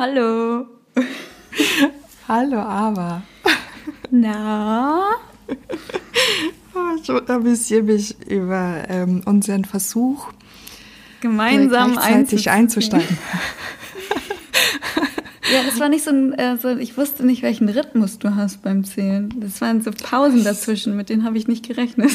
Hallo. Hallo, aber. Na? Oh, ich amüsiere mich über ähm, unseren Versuch, gemeinsam gleichzeitig einzusteigen. ja, das war nicht so ein, äh, so, ich wusste nicht, welchen Rhythmus du hast beim Zählen. Das waren so Pausen dazwischen, mit denen habe ich nicht gerechnet.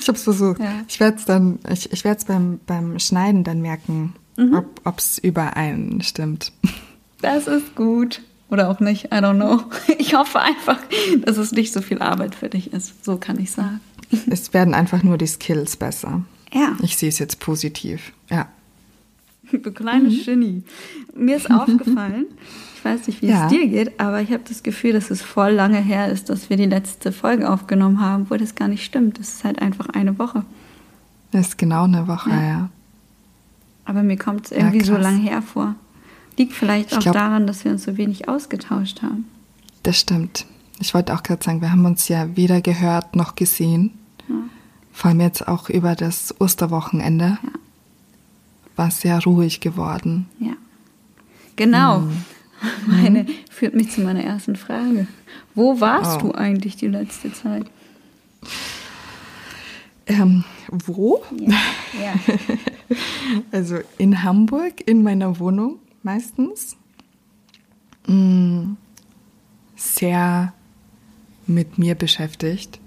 ich habe es versucht. Ja. Ich werde es dann, ich, ich werde es beim, beim Schneiden dann merken, mhm. ob es übereinstimmt. Das ist gut. Oder auch nicht, I don't know. Ich hoffe einfach, dass es nicht so viel Arbeit für dich ist. So kann ich sagen. Es werden einfach nur die Skills besser. Ja. Ich sehe es jetzt positiv. Ja. Du kleine mhm. Genie. Mir ist aufgefallen, ich weiß nicht, wie ja. es dir geht, aber ich habe das Gefühl, dass es voll lange her ist, dass wir die letzte Folge aufgenommen haben, wo das gar nicht stimmt. Das ist halt einfach eine Woche. Das ist genau eine Woche, ja. ja. Aber mir kommt es irgendwie ja, so lang her vor. Liegt vielleicht auch glaub, daran, dass wir uns so wenig ausgetauscht haben. Das stimmt. Ich wollte auch gerade sagen, wir haben uns ja weder gehört noch gesehen. Ja. Vor allem jetzt auch über das Osterwochenende. Ja. War sehr ruhig geworden. Ja. Genau. Mhm. Meine führt mich zu meiner ersten Frage. Wo warst oh. du eigentlich die letzte Zeit? Ähm, wo? Ja. ja. also in Hamburg, in meiner Wohnung meistens. Mm, sehr mit mir beschäftigt.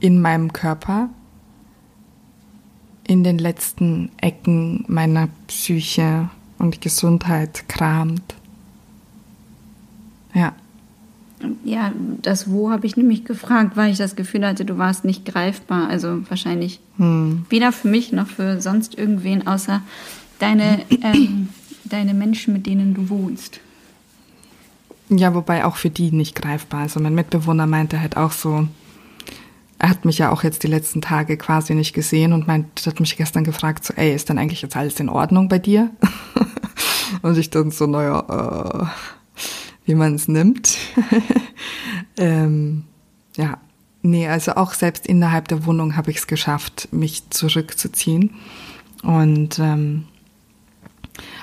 In meinem Körper. In den letzten Ecken meiner Psyche und Gesundheit kramt. Ja. Ja, das Wo habe ich nämlich gefragt, weil ich das Gefühl hatte, du warst nicht greifbar. Also wahrscheinlich hm. weder für mich noch für sonst irgendwen, außer deine, ähm, deine Menschen, mit denen du wohnst. Ja, wobei auch für die nicht greifbar. Also mein Mitbewohner meinte halt auch so, er hat mich ja auch jetzt die letzten Tage quasi nicht gesehen und meint, hat mich gestern gefragt, so, ey, ist dann eigentlich jetzt alles in Ordnung bei dir? und ich dann so, naja, äh, wie man es nimmt. ähm, ja, nee, also auch selbst innerhalb der Wohnung habe ich es geschafft, mich zurückzuziehen. Und ähm,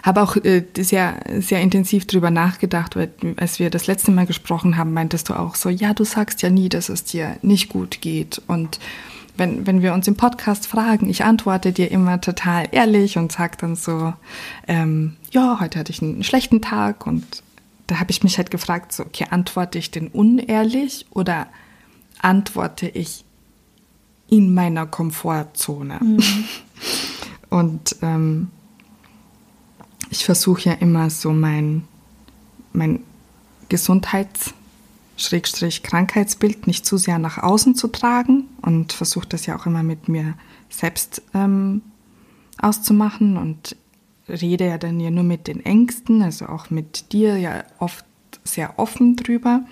habe auch äh, sehr, sehr intensiv drüber nachgedacht, weil als wir das letzte Mal gesprochen haben, meintest du auch so, ja, du sagst ja nie, dass es dir nicht gut geht. Und wenn, wenn wir uns im Podcast fragen, ich antworte dir immer total ehrlich und sag dann so, ähm, ja, heute hatte ich einen schlechten Tag und da habe ich mich halt gefragt, so, okay, antworte ich denn unehrlich oder antworte ich in meiner Komfortzone? Mhm. Und ähm, ich versuche ja immer so mein, mein Gesundheits- Krankheitsbild nicht zu sehr nach außen zu tragen und versuche das ja auch immer mit mir selbst ähm, auszumachen und rede ja dann ja nur mit den Ängsten, also auch mit dir ja oft sehr offen drüber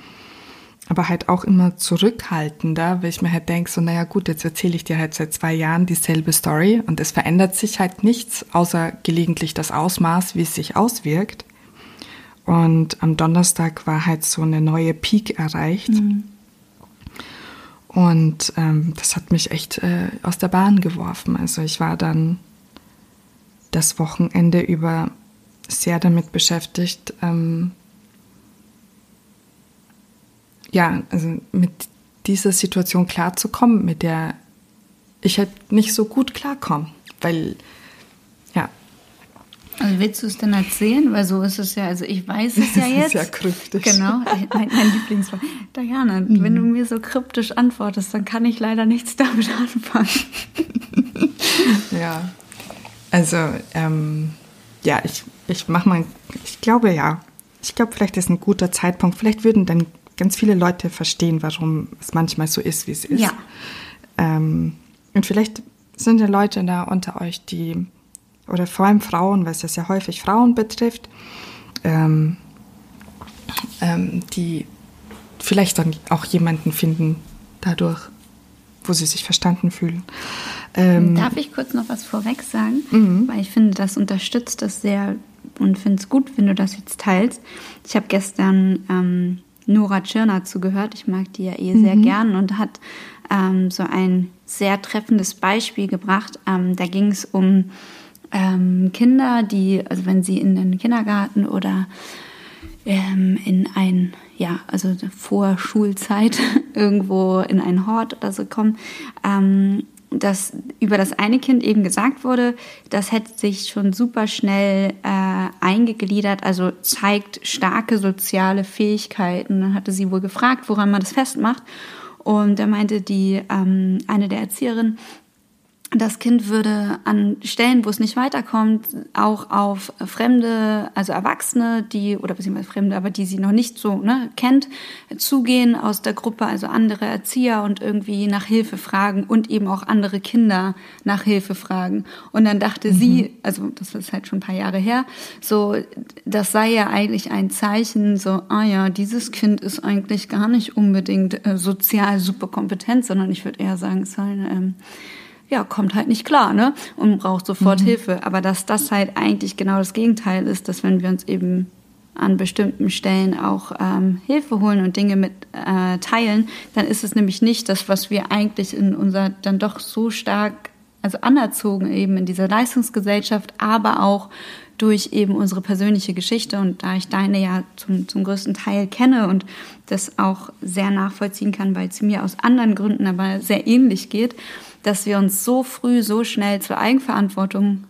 aber halt auch immer zurückhaltender, weil ich mir halt denke, so, naja gut, jetzt erzähle ich dir halt seit zwei Jahren dieselbe Story und es verändert sich halt nichts, außer gelegentlich das Ausmaß, wie es sich auswirkt. Und am Donnerstag war halt so eine neue Peak erreicht. Mhm. Und ähm, das hat mich echt äh, aus der Bahn geworfen. Also ich war dann das Wochenende über sehr damit beschäftigt, ähm, ja, also mit dieser Situation klarzukommen, mit der ich halt nicht so gut klarkomme, weil ja. Also willst du es denn erzählen? Weil so ist es ja, also ich weiß es ja jetzt. Das ist ja kryptisch. Genau, mein, mein Lieblingswort. Diana, mhm. wenn du mir so kryptisch antwortest, dann kann ich leider nichts damit anfangen. ja, also ähm, ja, ich, ich mach mal, ich glaube ja, ich glaube, vielleicht ist ein guter Zeitpunkt. Vielleicht würden dann ganz viele Leute verstehen, warum es manchmal so ist, wie es ist. Ja. Ähm, und vielleicht sind ja Leute da unter euch, die, oder vor allem Frauen, weil es ja sehr häufig Frauen betrifft, ähm, ähm, die vielleicht dann auch jemanden finden dadurch, wo sie sich verstanden fühlen. Ähm, Darf ich kurz noch was vorweg sagen? Mhm. Weil ich finde, das unterstützt das sehr und finde es gut, wenn du das jetzt teilst. Ich habe gestern ähm, Nora Tschirner zugehört. Ich mag die ja eh mhm. sehr gern und hat ähm, so ein sehr treffendes Beispiel gebracht. Ähm, da ging es um ähm, Kinder, die, also wenn sie in den Kindergarten oder ähm, in ein, ja, also vor Schulzeit irgendwo in ein Hort oder so kommen, ähm, dass über das eine Kind eben gesagt wurde, das hätte sich schon super schnell äh, eingegliedert, also zeigt starke soziale Fähigkeiten. Dann hatte sie wohl gefragt, woran man das festmacht. Und da meinte die ähm, eine der Erzieherinnen, das Kind würde an Stellen, wo es nicht weiterkommt, auch auf Fremde, also Erwachsene, die, oder beziehungsweise Fremde, aber die sie noch nicht so ne, kennt, zugehen aus der Gruppe, also andere Erzieher und irgendwie nach Hilfe fragen und eben auch andere Kinder nach Hilfe fragen. Und dann dachte mhm. sie, also das ist halt schon ein paar Jahre her, so, das sei ja eigentlich ein Zeichen, so, ah ja, dieses Kind ist eigentlich gar nicht unbedingt äh, sozial super kompetent, sondern ich würde eher sagen, es sei eine, ähm, ja, kommt halt nicht klar, ne? Und braucht sofort mhm. Hilfe. Aber dass das halt eigentlich genau das Gegenteil ist, dass wenn wir uns eben an bestimmten Stellen auch ähm, Hilfe holen und Dinge mit äh, teilen, dann ist es nämlich nicht das, was wir eigentlich in unserer dann doch so stark, also anerzogen eben in dieser Leistungsgesellschaft, aber auch durch eben unsere persönliche Geschichte und da ich deine ja zum, zum größten Teil kenne und das auch sehr nachvollziehen kann, weil es mir aus anderen Gründen aber sehr ähnlich geht, dass wir uns so früh, so schnell zur Eigenverantwortung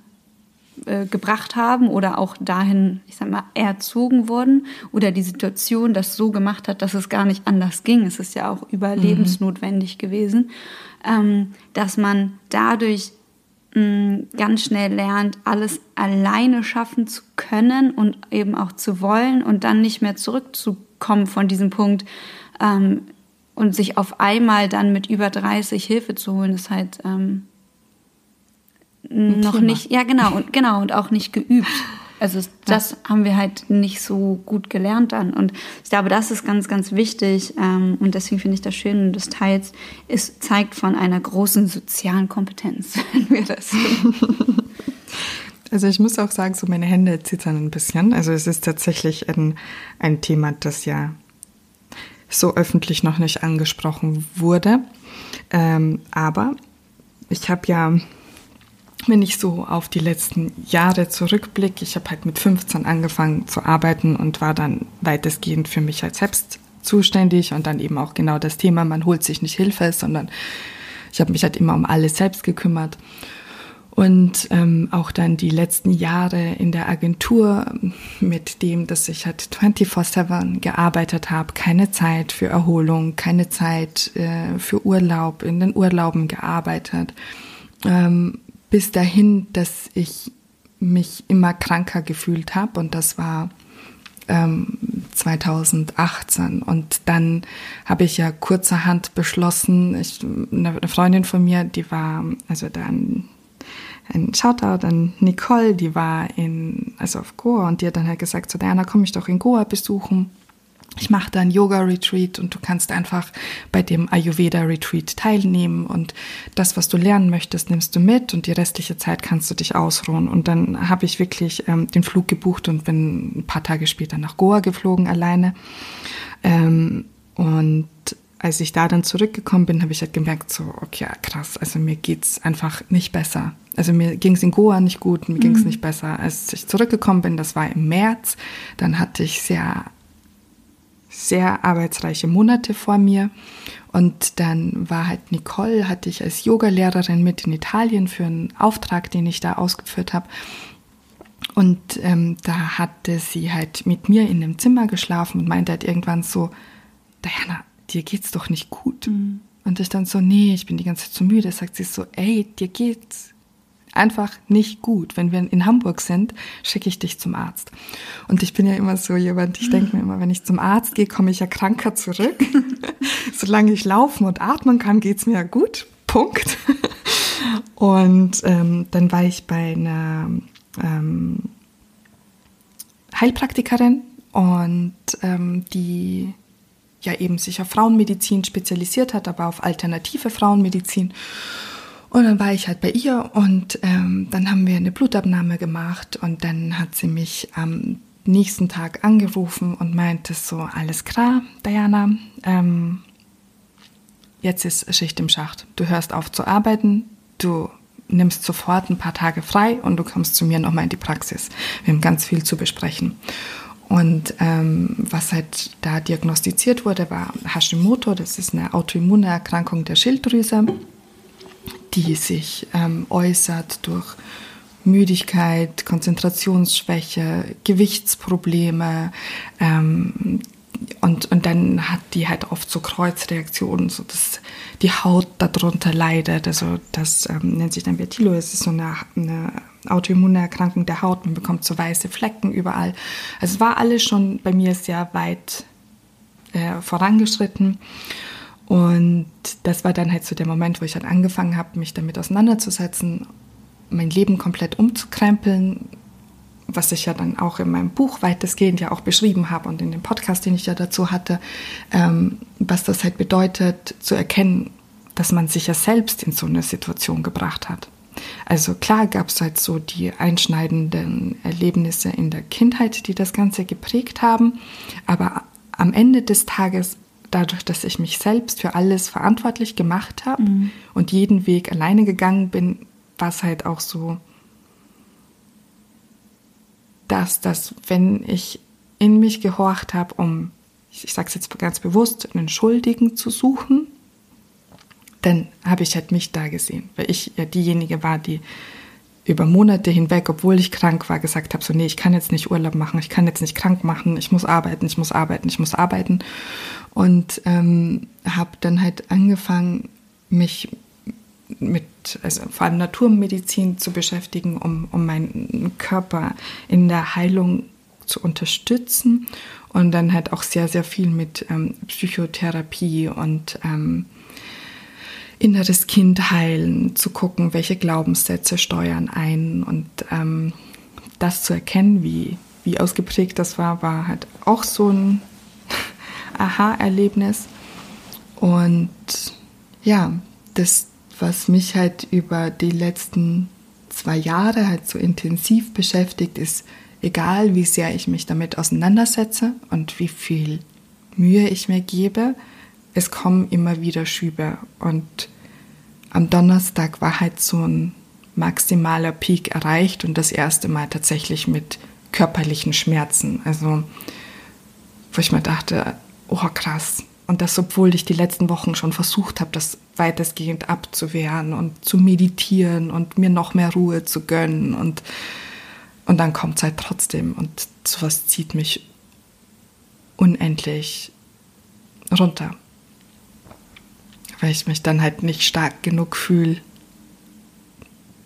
äh, gebracht haben oder auch dahin, ich sag mal, erzogen wurden oder die Situation das so gemacht hat, dass es gar nicht anders ging. Es ist ja auch überlebensnotwendig mhm. gewesen, ähm, dass man dadurch mh, mm, ganz schnell lernt, alles alleine schaffen zu können und eben auch zu wollen und dann nicht mehr zurückzukommen von diesem Punkt, ähm, und sich auf einmal dann mit über 30 Hilfe zu holen, ist halt ähm, noch Thema. nicht, ja genau, und genau, und auch nicht geübt. Also das ja. haben wir halt nicht so gut gelernt dann. Und ich glaube, das ist ganz, ganz wichtig. Ähm, und deswegen finde ich das schön des Teils, es zeigt von einer großen sozialen Kompetenz, wenn wir das Also ich muss auch sagen, so meine Hände zittern ein bisschen. Also es ist tatsächlich ein, ein Thema, das ja so öffentlich noch nicht angesprochen wurde. Ähm, aber ich habe ja, wenn ich so auf die letzten Jahre zurückblicke, ich habe halt mit 15 angefangen zu arbeiten und war dann weitestgehend für mich als selbst zuständig und dann eben auch genau das Thema, man holt sich nicht Hilfe, sondern ich habe mich halt immer um alles selbst gekümmert. Und ähm, auch dann die letzten Jahre in der Agentur mit dem, dass ich halt 24-7 gearbeitet habe, keine Zeit für Erholung, keine Zeit äh, für Urlaub, in den Urlauben gearbeitet, ähm, bis dahin, dass ich mich immer kranker gefühlt habe. Und das war ähm, 2018 und dann habe ich ja kurzerhand beschlossen, ich, eine Freundin von mir, die war also dann ein Shoutout an Nicole, die war in, also auf Goa und die hat dann halt gesagt, so Diana, komm ich doch in Goa besuchen. Ich mache da ein Yoga-Retreat und du kannst einfach bei dem Ayurveda-Retreat teilnehmen und das, was du lernen möchtest, nimmst du mit und die restliche Zeit kannst du dich ausruhen. Und dann habe ich wirklich ähm, den Flug gebucht und bin ein paar Tage später nach Goa geflogen alleine. Ähm, und als ich da dann zurückgekommen bin, habe ich halt gemerkt, so, okay, krass, also mir geht's einfach nicht besser. Also mir ging es in Goa nicht gut, mir mhm. ging es nicht besser. Als ich zurückgekommen bin, das war im März, dann hatte ich sehr, sehr arbeitsreiche Monate vor mir. Und dann war halt Nicole, hatte ich als Yogalehrerin mit in Italien für einen Auftrag, den ich da ausgeführt habe. Und ähm, da hatte sie halt mit mir in einem Zimmer geschlafen und meinte halt irgendwann so, Diana, dir geht's doch nicht gut. Mhm. Und ich dann so, nee, ich bin die ganze Zeit zu müde. Sagt sie so, ey, dir geht's einfach nicht gut. Wenn wir in Hamburg sind, schicke ich dich zum Arzt. Und ich bin ja immer so jemand, ich denke mir immer, wenn ich zum Arzt gehe, komme ich ja kranker zurück. Solange ich laufen und atmen kann, geht's mir ja gut. Punkt. Und ähm, dann war ich bei einer ähm, Heilpraktikerin und ähm, die ja eben sich auf Frauenmedizin spezialisiert hat, aber auf alternative Frauenmedizin. Und dann war ich halt bei ihr und ähm, dann haben wir eine Blutabnahme gemacht und dann hat sie mich am nächsten Tag angerufen und meinte so, alles klar, Diana, ähm, jetzt ist Schicht im Schacht. Du hörst auf zu arbeiten, du nimmst sofort ein paar Tage frei und du kommst zu mir nochmal in die Praxis. Wir haben ganz viel zu besprechen. Und ähm, was halt da diagnostiziert wurde, war Hashimoto. Das ist eine Autoimmunerkrankung der Schilddrüse, die sich ähm, äußert durch Müdigkeit, Konzentrationsschwäche, Gewichtsprobleme. Ähm, und, und dann hat die halt oft so Kreuzreaktionen, so dass die Haut darunter leidet. Also das ähm, nennt sich dann Vertilo. Es ist so eine, eine Autoimmunerkrankung der Haut. Man bekommt so weiße Flecken überall. Also es war alles schon bei mir sehr weit äh, vorangeschritten. Und das war dann halt so der Moment, wo ich dann angefangen habe, mich damit auseinanderzusetzen mein Leben komplett umzukrempeln, was ich ja dann auch in meinem Buch weitestgehend ja auch beschrieben habe und in dem Podcast, den ich ja dazu hatte, ähm, was das halt bedeutet, zu erkennen, dass man sich ja selbst in so eine Situation gebracht hat. Also klar gab es halt so die einschneidenden Erlebnisse in der Kindheit, die das Ganze geprägt haben, aber am Ende des Tages, dadurch, dass ich mich selbst für alles verantwortlich gemacht habe mhm. und jeden Weg alleine gegangen bin, war es halt auch so, dass das, wenn ich in mich gehorcht habe, um, ich sage es jetzt ganz bewusst, einen Schuldigen zu suchen, dann habe ich halt mich da gesehen, weil ich ja diejenige war, die über Monate hinweg, obwohl ich krank war, gesagt habe, so nee, ich kann jetzt nicht Urlaub machen, ich kann jetzt nicht krank machen, ich muss arbeiten, ich muss arbeiten, ich muss arbeiten. Und ähm, habe dann halt angefangen, mich mit, also vor allem Naturmedizin zu beschäftigen, um, um meinen Körper in der Heilung zu unterstützen. Und dann halt auch sehr, sehr viel mit ähm, Psychotherapie und ähm, inneres Kind heilen, zu gucken, welche Glaubenssätze steuern ein und ähm, das zu erkennen, wie, wie ausgeprägt das war, war halt auch so ein Aha-Erlebnis. Und ja, das, was mich halt über die letzten zwei Jahre halt so intensiv beschäftigt, ist, egal wie sehr ich mich damit auseinandersetze und wie viel Mühe ich mir gebe, es kommen immer wieder Schübe. Und am Donnerstag war halt so ein maximaler Peak erreicht und das erste Mal tatsächlich mit körperlichen Schmerzen. Also, wo ich mir dachte, oh krass, und das, obwohl ich die letzten Wochen schon versucht habe, das weitestgehend abzuwehren und zu meditieren und mir noch mehr Ruhe zu gönnen. Und, und dann kommt es halt trotzdem. Und sowas zieht mich unendlich runter. Weil ich mich dann halt nicht stark genug fühle,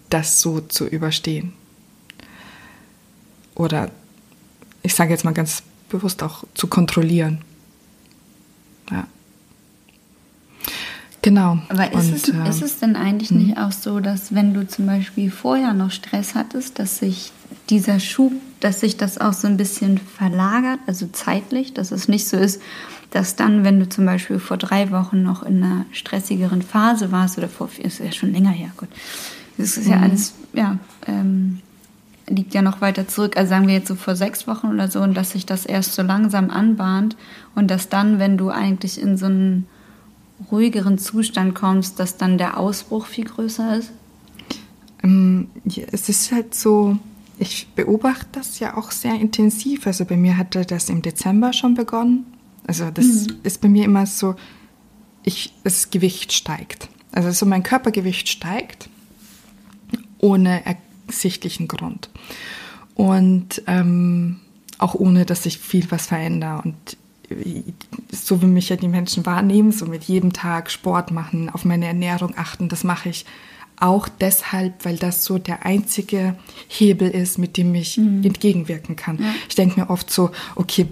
das so zu überstehen. Oder ich sage jetzt mal ganz bewusst auch zu kontrollieren. Ja. Genau. Aber ist, Und, es, äh, ist es denn eigentlich hm? nicht auch so, dass wenn du zum Beispiel vorher noch Stress hattest, dass sich dieser Schub, dass sich das auch so ein bisschen verlagert, also zeitlich, dass es nicht so ist, dass dann, wenn du zum Beispiel vor drei Wochen noch in einer stressigeren Phase warst oder vor, ist ja schon länger her, gut, das ist ja mhm. alles, ja, ähm, liegt ja noch weiter zurück, also sagen wir jetzt so vor sechs Wochen oder so, und dass sich das erst so langsam anbahnt und dass dann, wenn du eigentlich in so einen ruhigeren Zustand kommst, dass dann der Ausbruch viel größer ist? Ähm, ja, es ist halt so, ich beobachte das ja auch sehr intensiv. Also bei mir hatte das im Dezember schon begonnen. Also das mhm. ist bei mir immer so, ich, das Gewicht steigt. Also so mein Körpergewicht steigt ohne sichtlichen Grund. Und ähm, auch ohne, dass ich viel was verändere. Und so wie mich ja die Menschen wahrnehmen, so mit jedem Tag Sport machen, auf meine Ernährung achten, das mache ich auch deshalb, weil das so der einzige Hebel ist, mit dem ich mhm. entgegenwirken kann. Ja. Ich denke mir oft so, okay,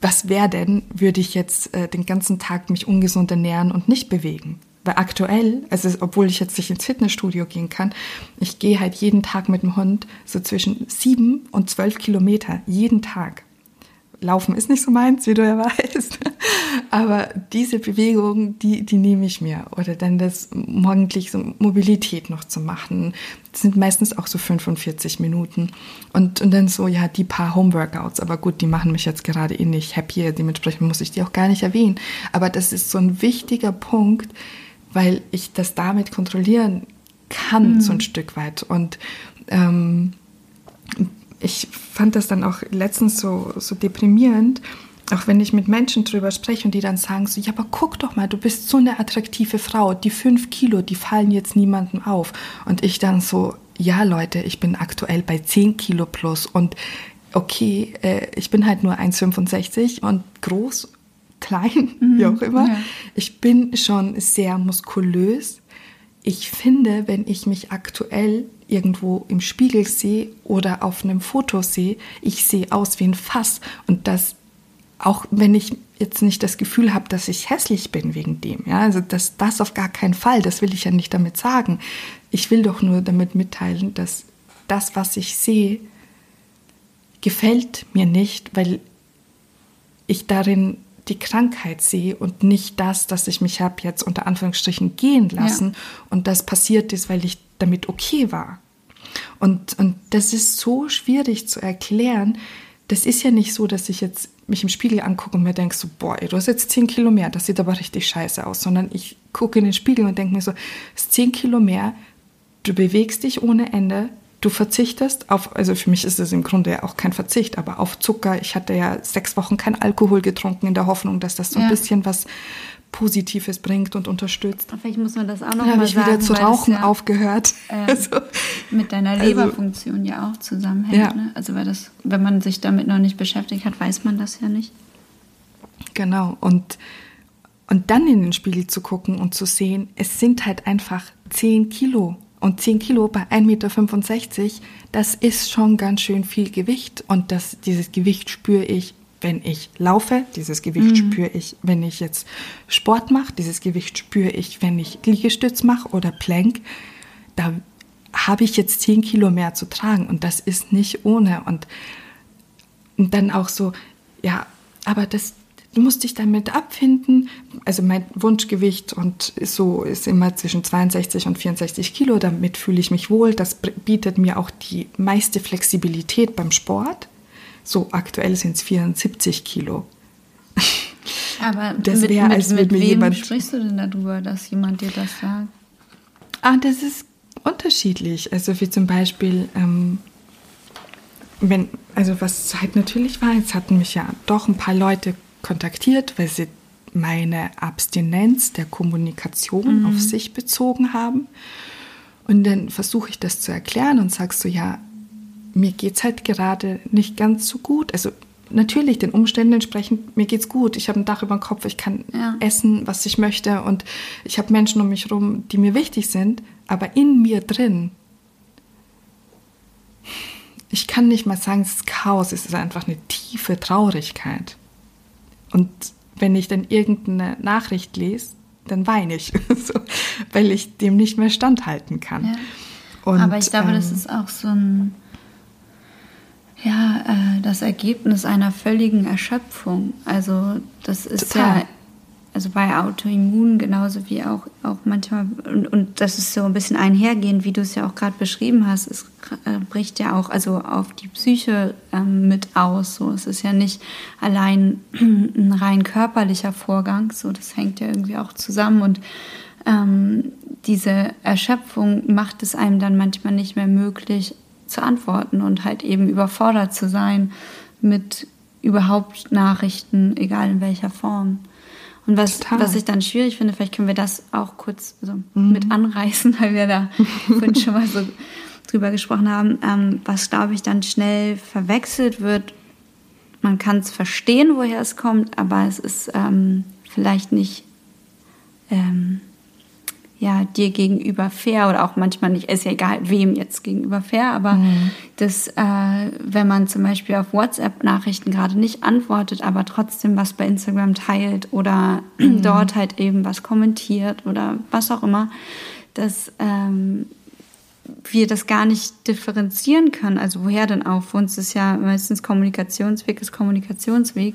was wäre denn, würde ich jetzt äh, den ganzen Tag mich ungesund ernähren und nicht bewegen? Weil aktuell, also obwohl ich jetzt nicht ins Fitnessstudio gehen kann, ich gehe halt jeden Tag mit dem Hund so zwischen sieben und zwölf Kilometer, jeden Tag. Laufen ist nicht so meins, wie du ja weißt. Aber diese Bewegung, die, die nehme ich mir. Oder dann das morgendlich so Mobilität noch zu machen. Das sind meistens auch so 45 Minuten. Und, und dann so, ja, die paar Homeworkouts. Aber gut, die machen mich jetzt gerade eh nicht happy. Dementsprechend muss ich die auch gar nicht erwähnen. Aber das ist so ein wichtiger Punkt, weil ich das damit kontrollieren kann, mhm. so ein Stück weit. Und ähm, ich fand das dann auch letztens so, so deprimierend, auch wenn ich mit Menschen drüber spreche und die dann sagen so, ja, aber guck doch mal, du bist so eine attraktive Frau, die fünf Kilo, die fallen jetzt niemandem auf. Und ich dann so, ja Leute, ich bin aktuell bei zehn Kilo plus und okay, äh, ich bin halt nur 1,65 und groß, klein, mhm, wie auch immer. Ja. Ich bin schon sehr muskulös. Ich finde, wenn ich mich aktuell irgendwo im Spiegel sehe oder auf einem Foto sehe, ich sehe aus wie ein Fass. Und das, auch wenn ich jetzt nicht das Gefühl habe, dass ich hässlich bin wegen dem, ja, also das, das auf gar keinen Fall, das will ich ja nicht damit sagen. Ich will doch nur damit mitteilen, dass das, was ich sehe, gefällt mir nicht, weil ich darin die Krankheit sehe und nicht das, dass ich mich habe jetzt unter Anführungsstrichen gehen lassen ja. und das passiert ist, weil ich damit okay war. Und, und das ist so schwierig zu erklären. Das ist ja nicht so, dass ich jetzt mich im Spiegel angucke und mir denke so, boah, ey, du hast jetzt 10 Kilo mehr, das sieht aber richtig scheiße aus, sondern ich gucke in den Spiegel und denke mir so, es ist 10 Kilo mehr, du bewegst dich ohne Ende, du verzichtest auf, also für mich ist es im Grunde ja auch kein Verzicht, aber auf Zucker. Ich hatte ja sechs Wochen kein Alkohol getrunken in der Hoffnung, dass das so ein bisschen was Positives bringt und unterstützt. Vielleicht muss man das auch noch Dann mal sagen. habe ich wieder zu rauchen ja, aufgehört. Äh, also, mit deiner also Leberfunktion also, ja auch zusammenhängt. Ja. Ne? Also weil das, wenn man sich damit noch nicht beschäftigt hat, weiß man das ja nicht. Genau. Und, und dann in den Spiegel zu gucken und zu sehen, es sind halt einfach 10 Kilo und 10 Kilo bei 1,65 Meter, das ist schon ganz schön viel Gewicht. Und das, dieses Gewicht spüre ich, wenn ich laufe. Dieses Gewicht mhm. spüre ich, wenn ich jetzt Sport mache. Dieses Gewicht spüre ich, wenn ich Liegestütz mache oder Plank. Da habe ich jetzt 10 Kilo mehr zu tragen. Und das ist nicht ohne. Und, und dann auch so, ja, aber das, du musst dich damit abfinden. Also mein Wunschgewicht und so ist immer zwischen 62 und 64 Kilo. Damit fühle ich mich wohl. Das bietet mir auch die meiste Flexibilität beim Sport. So aktuell sind es 74 Kilo. Aber das mit, wär, als mit, mit wem jemand sprichst du denn darüber, dass jemand dir das sagt? Ah, das ist unterschiedlich. Also wie zum Beispiel, ähm, wenn, also was halt natürlich war, jetzt hatten mich ja doch ein paar Leute kontaktiert, weil sie meine Abstinenz der Kommunikation mhm. auf sich bezogen haben. Und dann versuche ich das zu erklären und sage so, ja, mir geht es halt gerade nicht ganz so gut. Also natürlich den Umständen entsprechend, mir geht's gut. Ich habe ein Dach über dem Kopf, ich kann ja. essen, was ich möchte und ich habe Menschen um mich herum, die mir wichtig sind, aber in mir drin, ich kann nicht mal sagen, es ist Chaos, es ist einfach eine tiefe Traurigkeit. Und wenn ich dann irgendeine Nachricht lese, dann weine ich, so, weil ich dem nicht mehr standhalten kann. Ja. Und, Aber ich glaube, ähm, das ist auch so ein, ja, äh, das Ergebnis einer völligen Erschöpfung. Also das ist total. ja also bei Autoimmun genauso wie auch, auch manchmal, und, und das ist so ein bisschen einhergehend, wie du es ja auch gerade beschrieben hast, es äh, bricht ja auch also auf die Psyche ähm, mit aus. So. Es ist ja nicht allein ein rein körperlicher Vorgang, so das hängt ja irgendwie auch zusammen und ähm, diese Erschöpfung macht es einem dann manchmal nicht mehr möglich zu antworten und halt eben überfordert zu sein mit überhaupt Nachrichten, egal in welcher Form. Und was, was ich dann schwierig finde, vielleicht können wir das auch kurz so mhm. mit anreißen, weil wir da vorhin schon mal so drüber gesprochen haben, ähm, was, glaube ich, dann schnell verwechselt wird. Man kann es verstehen, woher es kommt, aber es ist ähm, vielleicht nicht ähm, ja, dir gegenüber fair oder auch manchmal nicht, ist ja egal, wem jetzt gegenüber fair, aber mhm. dass, äh, wenn man zum Beispiel auf WhatsApp-Nachrichten gerade nicht antwortet, aber trotzdem was bei Instagram teilt oder mhm. dort halt eben was kommentiert oder was auch immer, dass ähm, wir das gar nicht differenzieren können. Also woher denn auch? Für uns ist ja meistens Kommunikationsweg ist Kommunikationsweg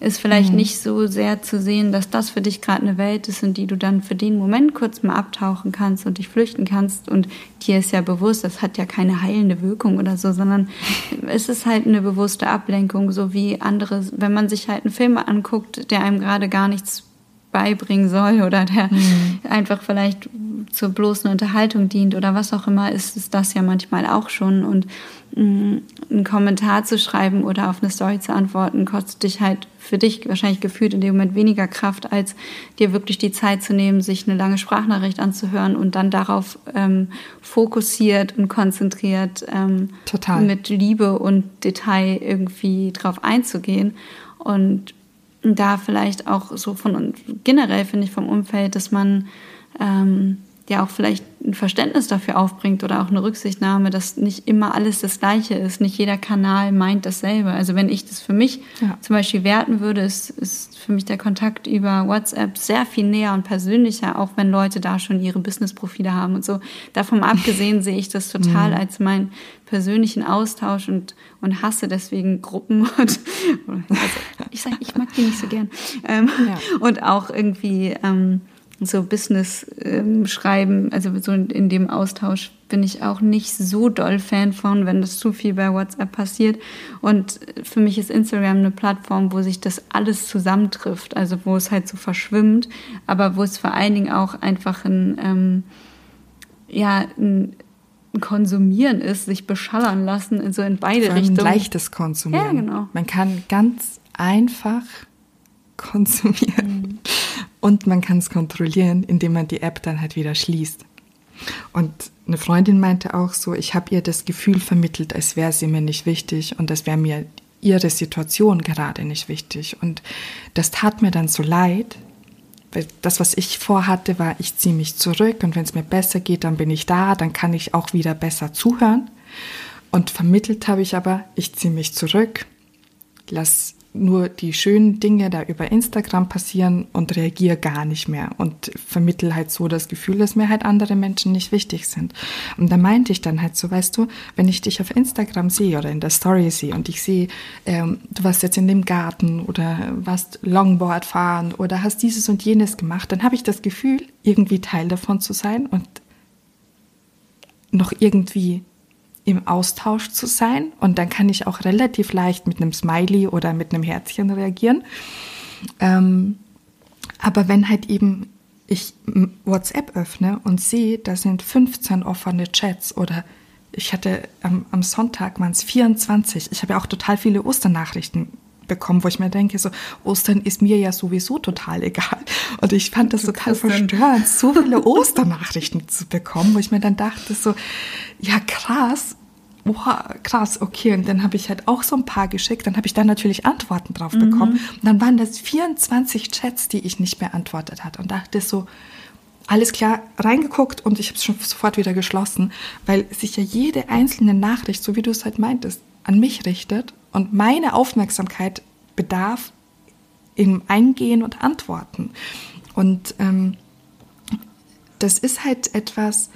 ist vielleicht mhm. nicht so sehr zu sehen, dass das für dich gerade eine Welt ist, in die du dann für den Moment kurz mal abtauchen kannst und dich flüchten kannst. Und dir ist ja bewusst, das hat ja keine heilende Wirkung oder so, sondern es ist halt eine bewusste Ablenkung, so wie andere, wenn man sich halt einen Film anguckt, der einem gerade gar nichts beibringen soll oder der mhm. einfach vielleicht zur bloßen Unterhaltung dient oder was auch immer, ist es das ja manchmal auch schon. Und mh, mm, einen Kommentar zu schreiben oder auf eine Story zu antworten, kostet dich halt für dich wahrscheinlich gefühlt in dem Moment weniger Kraft, als dir wirklich die Zeit zu nehmen, sich eine lange Sprachnachricht anzuhören und dann darauf ähm, fokussiert und konzentriert ähm, mit Liebe und Detail irgendwie drauf einzugehen. Und da vielleicht auch so von generell finde ich vom Umfeld, dass man ähm, ja auch vielleicht ein Verständnis dafür aufbringt oder auch eine Rücksichtnahme, dass nicht immer alles das Gleiche ist. Nicht jeder Kanal meint dasselbe. Also wenn ich das für mich ja. zum Beispiel werten würde, ist, ist für mich der Kontakt über WhatsApp sehr viel näher und persönlicher, auch wenn Leute da schon ihre Business-Profile haben und so. Davon abgesehen sehe ich das total mhm. als meinen persönlichen Austausch und, und hasse deswegen Gruppen. Und, also ich sage, ich mag die nicht so gern. Ähm, ja. Und auch irgendwie... Ähm, so Business ähm, schreiben, also so in, in, dem Austausch bin ich auch nicht so doll Fan von, wenn das zu viel bei WhatsApp passiert. Und für mich ist Instagram eine Plattform, wo sich das alles zusammentrifft, also wo es halt so verschwimmt, aber wo es vor allen Dingen auch einfach ein, ähm, ja, ein Konsumieren ist, sich beschallern lassen, so in beide Richtungen. Ein leichtes Konsumieren. Ja, genau. Man kann ganz einfach konsumieren. Mhm. Und man kann es kontrollieren, indem man die App dann halt wieder schließt. Und eine Freundin meinte auch so, ich habe ihr das Gefühl vermittelt, als wäre sie mir nicht wichtig und als wäre mir ihre Situation gerade nicht wichtig. Und das tat mir dann so leid, weil das, was ich vorhatte, war, ich ziehe mich zurück und wenn es mir besser geht, dann bin ich da, dann kann ich auch wieder besser zuhören. Und vermittelt habe ich aber, ich ziehe mich zurück, lass nur die schönen Dinge da über Instagram passieren und reagiere gar nicht mehr und vermittel halt so das Gefühl, dass mir halt andere Menschen nicht wichtig sind. Und da meinte ich dann halt so, weißt du, wenn ich dich auf Instagram sehe oder in der Story sehe und ich sehe, ähm, du warst jetzt in dem Garten oder warst Longboard fahren oder hast dieses und jenes gemacht, dann habe ich das Gefühl, irgendwie Teil davon zu sein und noch irgendwie im Austausch zu sein. Und dann kann ich auch relativ leicht mit einem Smiley oder mit einem Herzchen reagieren. Ähm, aber wenn halt eben ich WhatsApp öffne und sehe, da sind 15 offene Chats oder ich hatte am, am Sonntag waren es 24. Ich habe ja auch total viele Osternachrichten bekommen, wo ich mir denke, so Ostern ist mir ja sowieso total egal. Und ich fand das total verstörend, so viele Osternachrichten zu bekommen, wo ich mir dann dachte, so, ja krass, boah, krass, okay. Und dann habe ich halt auch so ein paar geschickt. Dann habe ich da natürlich Antworten drauf mhm. bekommen. Und dann waren das 24 Chats, die ich nicht beantwortet hat. Und dachte so, alles klar, reingeguckt und ich habe es schon sofort wieder geschlossen, weil sich ja jede einzelne Nachricht, so wie du es halt meintest, an mich richtet und meine Aufmerksamkeit bedarf im Eingehen und Antworten. Und ähm, das ist halt etwas,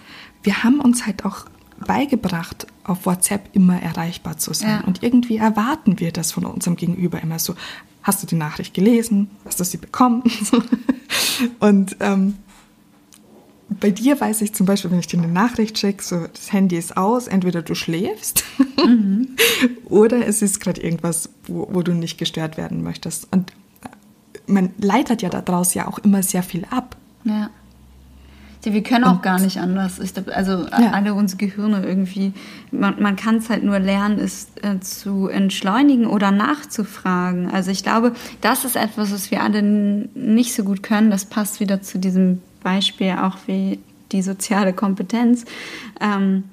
wir haben uns halt auch beigebracht, auf WhatsApp immer erreichbar zu sein. Ja. Und irgendwie erwarten wir das von unserem Gegenüber immer so. Hast du die Nachricht gelesen? Hast du sie bekommen? und ähm, bei dir weiß ich zum Beispiel, wenn ich dir eine Nachricht schicke, so das Handy ist aus, entweder du schläfst mhm. oder es ist gerade irgendwas, wo, wo, du nicht gestört werden möchtest. Und man leitet ja daraus ja auch immer sehr viel ab. Ja. Ja, wir können auch und, gar nicht anders. Ich glaub, also ja. alle unsere Gehirne irgendwie, man, man kann es halt nur lernen, es äh, zu entschleunigen oder nachzufragen. Also ich glaube, das ist etwas, was wir alle nicht so gut können. Das passt wieder zu diesem Beispiel auch wie die soziale Kompetenz. Ähm,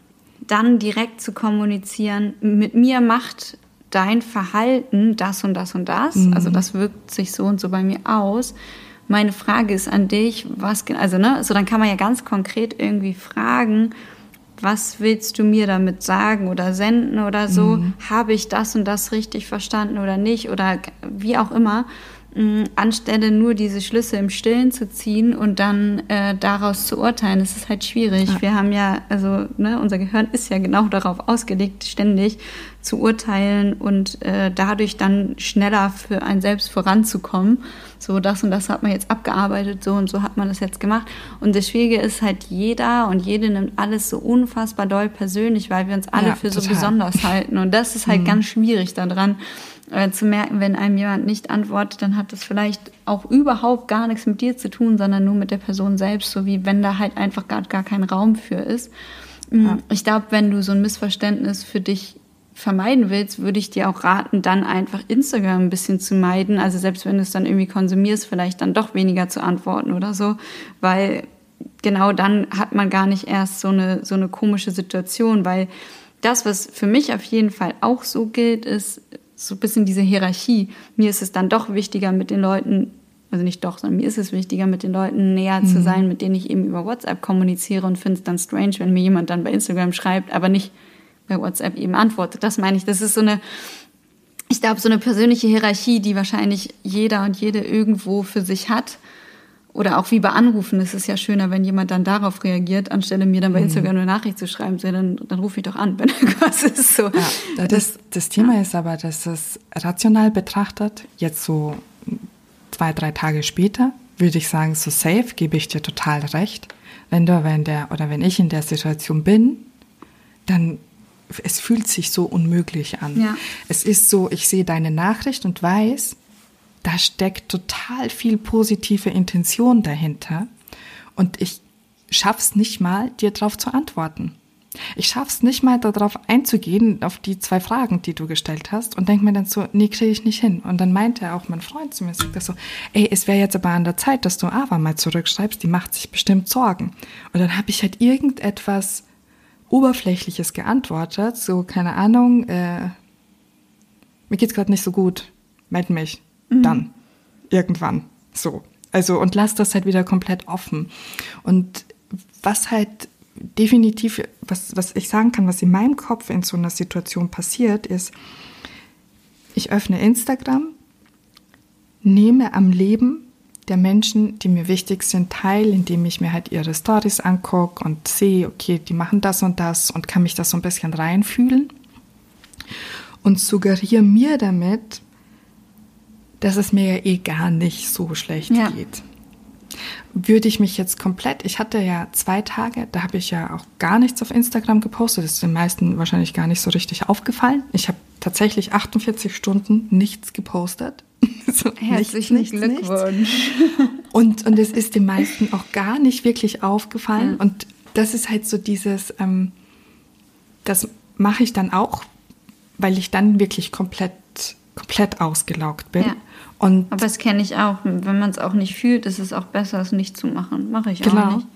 dann direkt zu kommunizieren, mit mir macht dein Verhalten das und das und das. Mhm. Also das wirkt sich so und so bei mir aus meine Frage ist an dich, was, also, ne, so dann kann man ja ganz konkret irgendwie fragen, was willst du mir damit sagen oder senden oder so? Mhm. Habe ich das und das richtig verstanden oder nicht? Oder wie auch immer. Mm, anstelle nur diese Schlüsse im Stillen zu ziehen und dann äh, daraus zu urteilen, das ist halt schwierig. Ja. Wir haben ja, also ne, unser Gehirn ist ja genau darauf ausgelegt, ständig zu urteilen und äh, dadurch dann schneller für einen selbst voranzukommen. So, das und das hat man jetzt abgearbeitet, so und so hat man das jetzt gemacht. Und das Schwierige ist halt, jeder und jede nimmt alles so unfassbar doll persönlich, weil wir uns alle ja, für total. so besonders halten. Und das ist halt mhm. ganz schwierig daran äh, zu merken, wenn einem jemand nicht antwortet, dann hat das vielleicht auch überhaupt gar nichts mit dir zu tun, sondern nur mit der Person selbst, so wie wenn da halt einfach gar, gar kein Raum für ist. Mm, ja. Ich glaube, wenn du so ein Missverständnis für dich vermeiden willst, würde ich dir auch raten, dann einfach Instagram ein bisschen zu meiden. Also selbst wenn du es dann irgendwie konsumierst, vielleicht dann doch weniger zu antworten oder so, weil genau dann hat man gar nicht erst so eine, so eine komische Situation, weil das, was für mich auf jeden Fall auch so gilt, ist, so ein bisschen diese Hierarchie. Mir ist es dann doch wichtiger, mit den Leuten, also nicht doch, sondern mir ist es wichtiger, mit den Leuten näher mhm. zu sein, mit denen ich eben über WhatsApp kommuniziere und finde es dann strange, wenn mir jemand dann bei Instagram schreibt, aber nicht bei WhatsApp eben antwortet. Das meine ich. Das ist so eine, ich glaube, so eine persönliche Hierarchie, die wahrscheinlich jeder und jede irgendwo für sich hat. Oder auch wie bei Anrufen, es ist ja schöner, wenn jemand dann darauf reagiert, anstelle mir dann bei mhm. Instagram eine Nachricht zu schreiben, so, dann, dann rufe ich doch an, wenn irgendwas ist. So. Ja, das, das Thema ist aber, dass es rational betrachtet, jetzt so zwei, drei Tage später, würde ich sagen, so safe, gebe ich dir total recht. Wenn du, wenn der, oder wenn ich in der Situation bin, dann es fühlt sich so unmöglich an. Ja. Es ist so, ich sehe deine Nachricht und weiß, da steckt total viel positive Intention dahinter und ich schaff's nicht mal, dir darauf zu antworten. Ich schaff's nicht mal darauf einzugehen, auf die zwei Fragen, die du gestellt hast und denk mir dann so, nee, kriege ich nicht hin. Und dann meinte auch mein Freund zu mir, sagt er so, ey, es wäre jetzt aber an der Zeit, dass du Ava mal zurückschreibst, die macht sich bestimmt Sorgen. Und dann habe ich halt irgendetwas Oberflächliches geantwortet, so, keine Ahnung, äh, mir geht's gerade nicht so gut, meld mich mhm. dann, irgendwann, so. Also, und lass das halt wieder komplett offen. Und was halt definitiv, was, was ich sagen kann, was in meinem Kopf in so einer Situation passiert, ist, ich öffne Instagram, nehme am Leben der Menschen, die mir wichtig sind, teil, indem ich mir halt ihre Stories angucke und sehe, okay, die machen das und das und kann mich das so ein bisschen reinfühlen und suggeriere mir damit, dass es mir ja eh gar nicht so schlecht ja. geht. Würde ich mich jetzt komplett, ich hatte ja zwei Tage, da habe ich ja auch gar nichts auf Instagram gepostet, das ist den meisten wahrscheinlich gar nicht so richtig aufgefallen. Ich habe tatsächlich 48 Stunden nichts gepostet. so, Herzlichen nichts, Glückwunsch. Nichts. Und, und es ist den meisten auch gar nicht wirklich aufgefallen. Ja. Und das ist halt so dieses, ähm, das mache ich dann auch, weil ich dann wirklich komplett, komplett ausgelaugt bin. Ja. Und Aber das kenne ich auch. Wenn man es auch nicht fühlt, ist es auch besser, es nicht zu machen. Mache ich genau. auch nicht.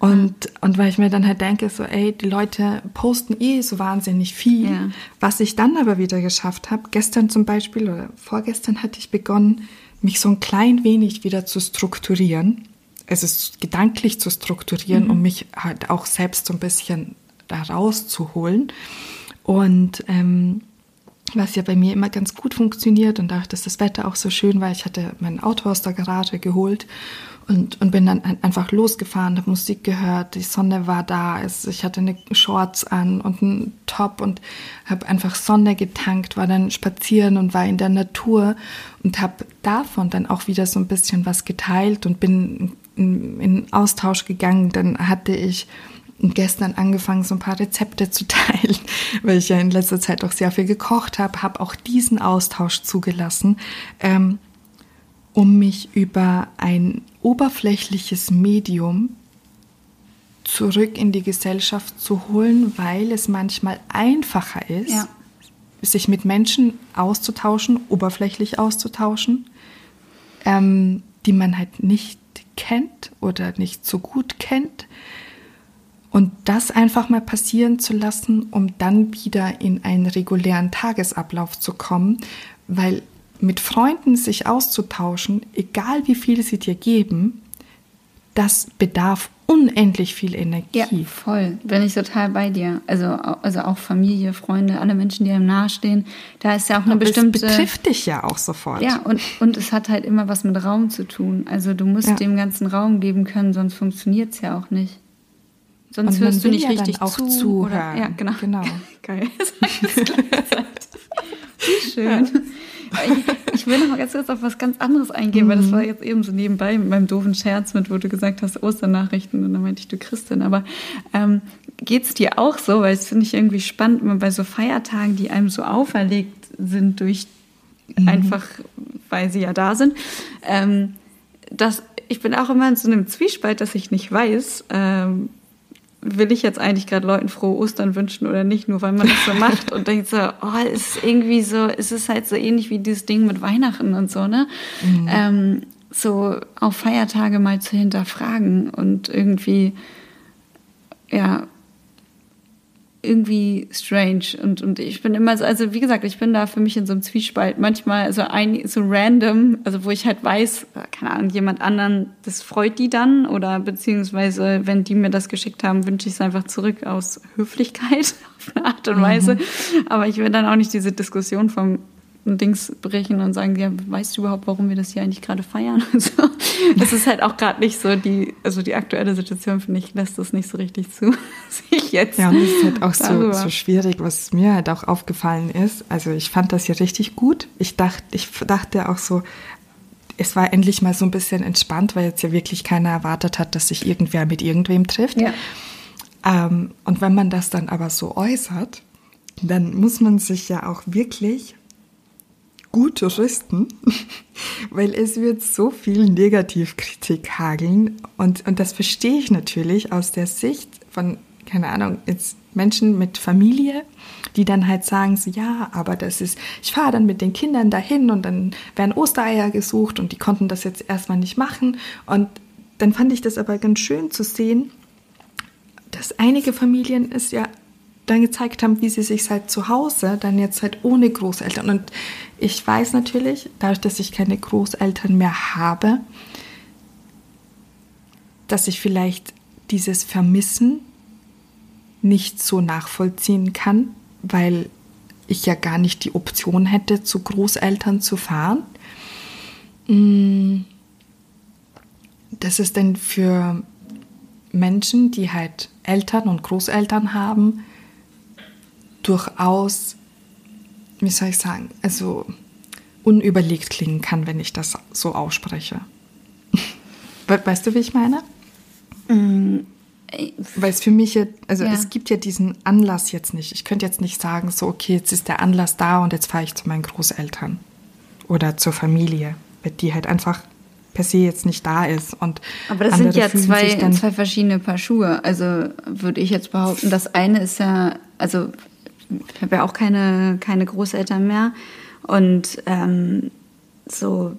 Und, und weil ich mir dann halt denke, so, ey, die Leute posten eh so wahnsinnig viel. Ja. Was ich dann aber wieder geschafft habe, gestern zum Beispiel oder vorgestern hatte ich begonnen, mich so ein klein wenig wieder zu strukturieren. Also gedanklich zu strukturieren, mhm. um mich halt auch selbst so ein bisschen da rauszuholen. Und ähm, was ja bei mir immer ganz gut funktioniert und dadurch, dass das Wetter auch so schön war, ich hatte mein Auto aus der Garage geholt und, und bin dann einfach losgefahren, habe Musik gehört, die Sonne war da, ich hatte eine Shorts an und einen Top und habe einfach Sonne getankt, war dann spazieren und war in der Natur und habe davon dann auch wieder so ein bisschen was geteilt und bin in, in Austausch gegangen. Dann hatte ich gestern angefangen, so ein paar Rezepte zu teilen, weil ich ja in letzter Zeit auch sehr viel gekocht habe, habe auch diesen Austausch zugelassen, ähm, um mich über ein oberflächliches Medium zurück in die Gesellschaft zu holen, weil es manchmal einfacher ist, ja. sich mit Menschen auszutauschen, oberflächlich auszutauschen, ähm, die man halt nicht kennt oder nicht so gut kennt, und das einfach mal passieren zu lassen, um dann wieder in einen regulären Tagesablauf zu kommen, weil mit Freunden sich auszutauschen, egal wie viel sie dir geben, das bedarf unendlich viel Energie. Ja, voll. Bin ich total bei dir. Also, also auch Familie, Freunde, alle Menschen, die einem nahestehen. Da ist ja auch eine Aber bestimmte. Es betrifft dich ja auch sofort. Ja, und, und es hat halt immer was mit Raum zu tun. Also du musst ja. dem ganzen Raum geben können, sonst funktioniert es ja auch nicht. Sonst hörst du nicht ja richtig auch zu. zuhören. Oder, ja, genau. genau. Geil. Wie schön. Ich, ich, will noch mal ganz kurz auf was ganz anderes eingehen, mhm. weil das war jetzt eben so nebenbei mit meinem doofen Scherz mit, wo du gesagt hast, Osternachrichten und dann meinte ich, du Christin. Aber ähm, geht es dir auch so? Weil es finde ich irgendwie spannend, immer bei so Feiertagen, die einem so auferlegt sind durch mhm. einfach, weil sie ja da sind, ähm, dass ich bin auch immer in so einem Zwiespalt, dass ich nicht weiß, ähm, will ich jetzt eigentlich gerade Leuten frohe Ostern wünschen oder nicht, nur weil man das so macht und denkt so, oh, es ist irgendwie so, es ist halt so ähnlich wie dieses Ding mit Weihnachten und so, ne? Mhm. Ähm, so auf Feiertage mal zu hinterfragen und irgendwie, ja, irgendwie strange und, und ich bin immer so, also wie gesagt, ich bin da für mich in so einem Zwiespalt. Manchmal so ein, so random, also wo ich halt weiß, keine Ahnung, jemand anderen, das freut die dann oder beziehungsweise, wenn die mir das geschickt haben, wünsche ich es einfach zurück aus Höflichkeit auf eine Art und Weise. Mhm. Aber ich will dann auch nicht diese Diskussion vom ein Dings brechen und sagen, ja, weißt du überhaupt, warum wir das hier eigentlich gerade feiern? Also, das ist halt auch gerade nicht so die, also die aktuelle Situation, finde ich, lässt das nicht so richtig zu, sich jetzt. Ja, und das ist halt auch so, so schwierig, was mir halt auch aufgefallen ist. Also ich fand das hier richtig gut. Ich dachte, ich dachte auch so, es war endlich mal so ein bisschen entspannt, weil jetzt ja wirklich keiner erwartet hat, dass sich irgendwer mit irgendwem trifft. Ja. Ähm, und wenn man das dann aber so äußert, dann muss man sich ja auch wirklich gut rüsten, weil es wird so viel Negativkritik hageln. Und, und das verstehe ich natürlich aus der Sicht von, keine Ahnung, jetzt Menschen mit Familie, die dann halt sagen, so, ja, aber das ist, ich fahre dann mit den Kindern dahin und dann werden Ostereier gesucht und die konnten das jetzt erstmal nicht machen. Und dann fand ich das aber ganz schön zu sehen, dass einige Familien es ja dann gezeigt haben, wie sie sich halt zu Hause dann jetzt halt ohne Großeltern. Und ich weiß natürlich, dadurch, dass ich keine Großeltern mehr habe, dass ich vielleicht dieses Vermissen nicht so nachvollziehen kann, weil ich ja gar nicht die Option hätte, zu Großeltern zu fahren. Mm. Das ist denn für Menschen, die halt Eltern und Großeltern haben, durchaus, wie soll ich sagen, also unüberlegt klingen kann, wenn ich das so ausspreche. weißt du, wie ich meine? Mm, Weil es für mich, also ja. es gibt ja diesen Anlass jetzt nicht. Ich könnte jetzt nicht sagen, so, okay, jetzt ist der Anlass da und jetzt fahre ich zu meinen Großeltern oder zur Familie, weil die halt einfach per se jetzt nicht da ist. Und Aber das sind ja zwei, zwei verschiedene Paar Schuhe. Also würde ich jetzt behaupten, das eine ist ja, also ich habe ja auch keine, keine Großeltern mehr und ähm, so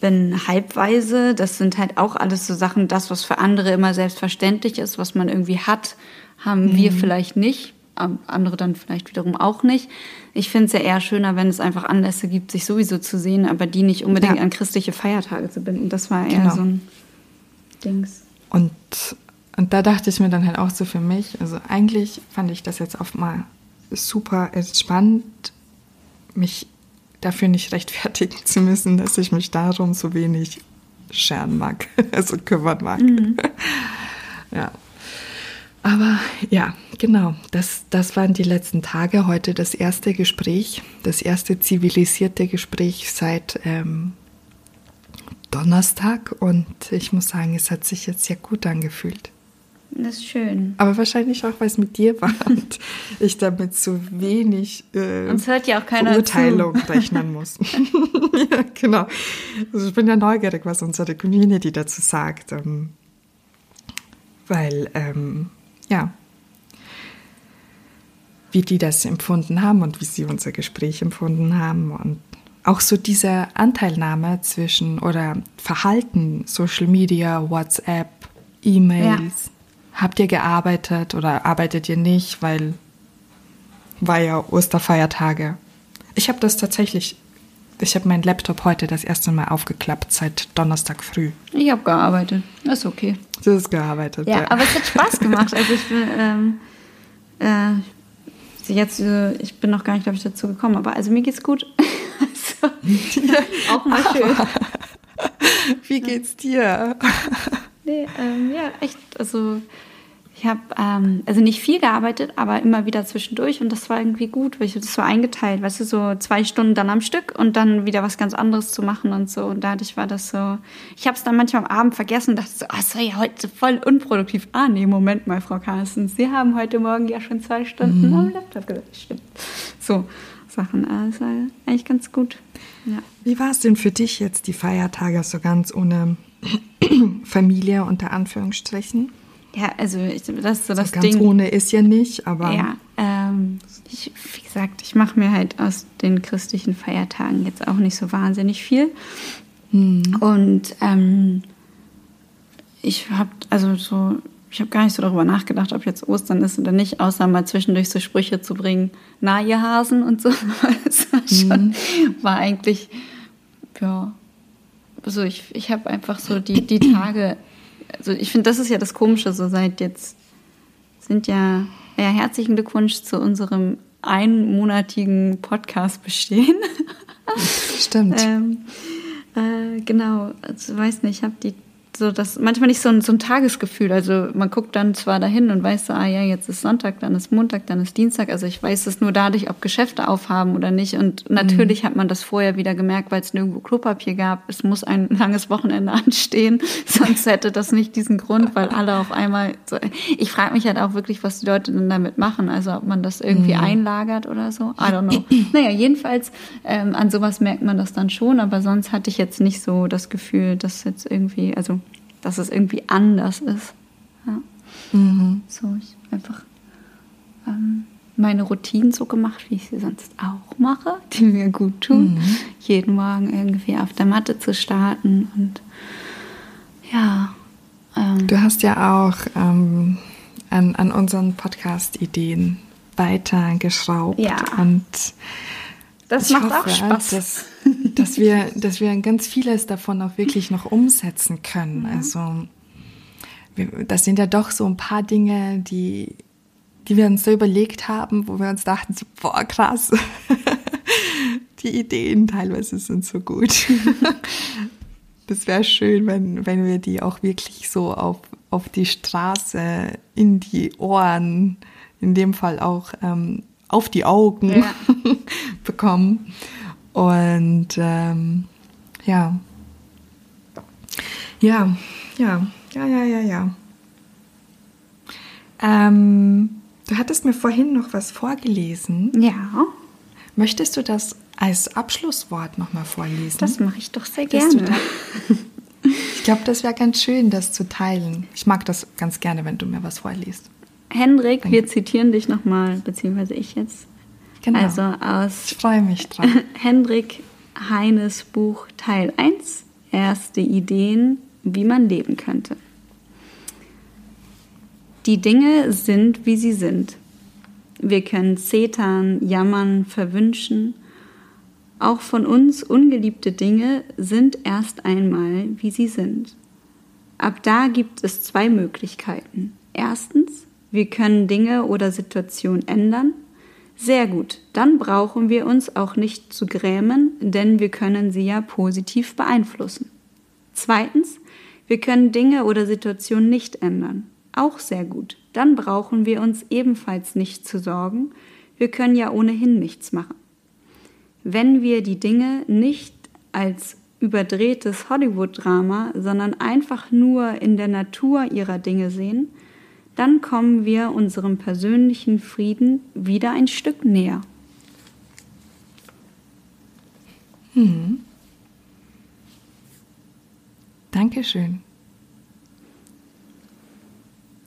bin halbweise. Das sind halt auch alles so Sachen, das, was für andere immer selbstverständlich ist, was man irgendwie hat, haben mhm. wir vielleicht nicht. Andere dann vielleicht wiederum auch nicht. Ich finde es ja eher schöner, wenn es einfach Anlässe gibt, sich sowieso zu sehen, aber die nicht unbedingt ja. an christliche Feiertage zu binden. Das war eher genau. so ein Dings. Und, und da dachte ich mir dann halt auch so für mich, also eigentlich fand ich das jetzt oft mal super entspannt, mich dafür nicht rechtfertigen zu müssen, dass ich mich darum so wenig scheren mag, also kümmern mag. Mhm. ja. Aber ja, genau, das, das waren die letzten Tage. Heute das erste Gespräch, das erste zivilisierte Gespräch seit ähm, Donnerstag. Und ich muss sagen, es hat sich jetzt sehr gut angefühlt. Das ist schön. Aber wahrscheinlich auch, weil es mit dir war und ich damit so wenig äh, Uns hört ja auch keiner Beurteilung zu. rechnen muss. ja, genau. Also ich bin ja neugierig, was unsere Community dazu sagt. Ähm, weil, ähm, ja, wie die das empfunden haben und wie sie unser Gespräch empfunden haben und auch so diese Anteilnahme zwischen oder Verhalten, Social Media, WhatsApp, E-Mails. Ja habt ihr gearbeitet oder arbeitet ihr nicht, weil war ja Osterfeiertage. Ich habe das tatsächlich, ich habe meinen Laptop heute das erste Mal aufgeklappt seit Donnerstag früh. Ich habe gearbeitet, das ist okay. Du hast gearbeitet. Ja, ja, aber es hat Spaß gemacht. Also ich bin, ähm, äh, jetzt, äh, ich bin noch gar nicht, glaube ich, dazu gekommen, aber also mir geht's gut. also, auch mal schön. Wie geht's dir? Nee, ähm, ja, echt, also habe ähm, also nicht viel gearbeitet, aber immer wieder zwischendurch und das war irgendwie gut, weil ich das so eingeteilt, weißt du, so zwei Stunden dann am Stück und dann wieder was ganz anderes zu machen und so. Und dadurch war das so. Ich habe es dann manchmal am Abend vergessen und dachte so, oh, es war ja heute voll unproduktiv. Ah, nee, Moment mal, Frau Carsten, Sie haben heute Morgen ja schon zwei Stunden mhm. am Laptop gesessen. Stimmt. So Sachen, also eigentlich ganz gut. Ja. Wie war es denn für dich jetzt die Feiertage so ganz ohne Familie unter Anführungsstrichen? Ja, also ich, das ist so das so ganz Ding. ohne ist ja nicht, aber. Ja, ähm, ich, wie gesagt, ich mache mir halt aus den christlichen Feiertagen jetzt auch nicht so wahnsinnig viel. Hm. Und ähm, ich habe also so, ich habe gar nicht so darüber nachgedacht, ob jetzt Ostern ist oder nicht, außer mal zwischendurch so Sprüche zu bringen, na ihr Hasen und so. das war, schon, hm. war eigentlich, ja, also ich, ich habe einfach so die, die Tage also ich finde, das ist ja das Komische, so seit jetzt sind ja, ja herzlichen Glückwunsch zu unserem einmonatigen Podcast bestehen. Stimmt. ähm, äh, genau, also weiß nicht, ich habe die so das manchmal nicht so ein, so ein Tagesgefühl. Also man guckt dann zwar dahin und weiß so, ah ja, jetzt ist Sonntag, dann ist Montag, dann ist Dienstag. Also ich weiß es nur dadurch, ob Geschäfte aufhaben oder nicht. Und natürlich mhm. hat man das vorher wieder gemerkt, weil es nirgendwo Klopapier gab. Es muss ein langes Wochenende anstehen, sonst hätte das nicht diesen Grund, weil alle auf einmal. So, ich frage mich halt auch wirklich, was die Leute dann damit machen. Also ob man das irgendwie mhm. einlagert oder so. I don't know. naja, jedenfalls ähm, an sowas merkt man das dann schon, aber sonst hatte ich jetzt nicht so das Gefühl, dass jetzt irgendwie, also dass es irgendwie anders ist. Ja. Mhm. So, ich einfach ähm, meine Routinen so gemacht, wie ich sie sonst auch mache, die mir gut tun. Mhm. Jeden Morgen irgendwie auf der Matte zu starten und ja. Ähm, du hast ja auch ähm, an, an unseren Podcast-Ideen weiter geschraubt ja. und das macht hoffe, auch Spaß. Dass, dass, wir, dass wir ganz vieles davon auch wirklich noch umsetzen können. Mhm. Also das sind ja doch so ein paar Dinge, die, die wir uns so überlegt haben, wo wir uns dachten, so, boah, krass. die Ideen teilweise sind so gut. das wäre schön, wenn, wenn wir die auch wirklich so auf, auf die Straße, in die Ohren, in dem Fall auch ähm, auf die Augen ja. bekommen. Und ähm, ja. Ja, ja, ja, ja, ja, ja. Ähm, du hattest mir vorhin noch was vorgelesen. Ja. Möchtest du das als Abschlusswort nochmal vorlesen? Das mache ich doch sehr gerne. ich glaube, das wäre ganz schön, das zu teilen. Ich mag das ganz gerne, wenn du mir was vorliest. Hendrik, Danke. wir zitieren dich nochmal, beziehungsweise ich jetzt. Genau. Also aus ich freue mich dran. Hendrik Heines Buch Teil 1, erste Ideen, wie man leben könnte. Die Dinge sind, wie sie sind. Wir können zetern, jammern, verwünschen. Auch von uns ungeliebte Dinge sind erst einmal, wie sie sind. Ab da gibt es zwei Möglichkeiten. Erstens, wir können Dinge oder Situationen ändern. Sehr gut, dann brauchen wir uns auch nicht zu grämen, denn wir können sie ja positiv beeinflussen. Zweitens, wir können Dinge oder Situationen nicht ändern. Auch sehr gut, dann brauchen wir uns ebenfalls nicht zu sorgen, wir können ja ohnehin nichts machen. Wenn wir die Dinge nicht als überdrehtes Hollywood-Drama, sondern einfach nur in der Natur ihrer Dinge sehen, dann kommen wir unserem persönlichen Frieden wieder ein Stück näher. Hm. Dankeschön.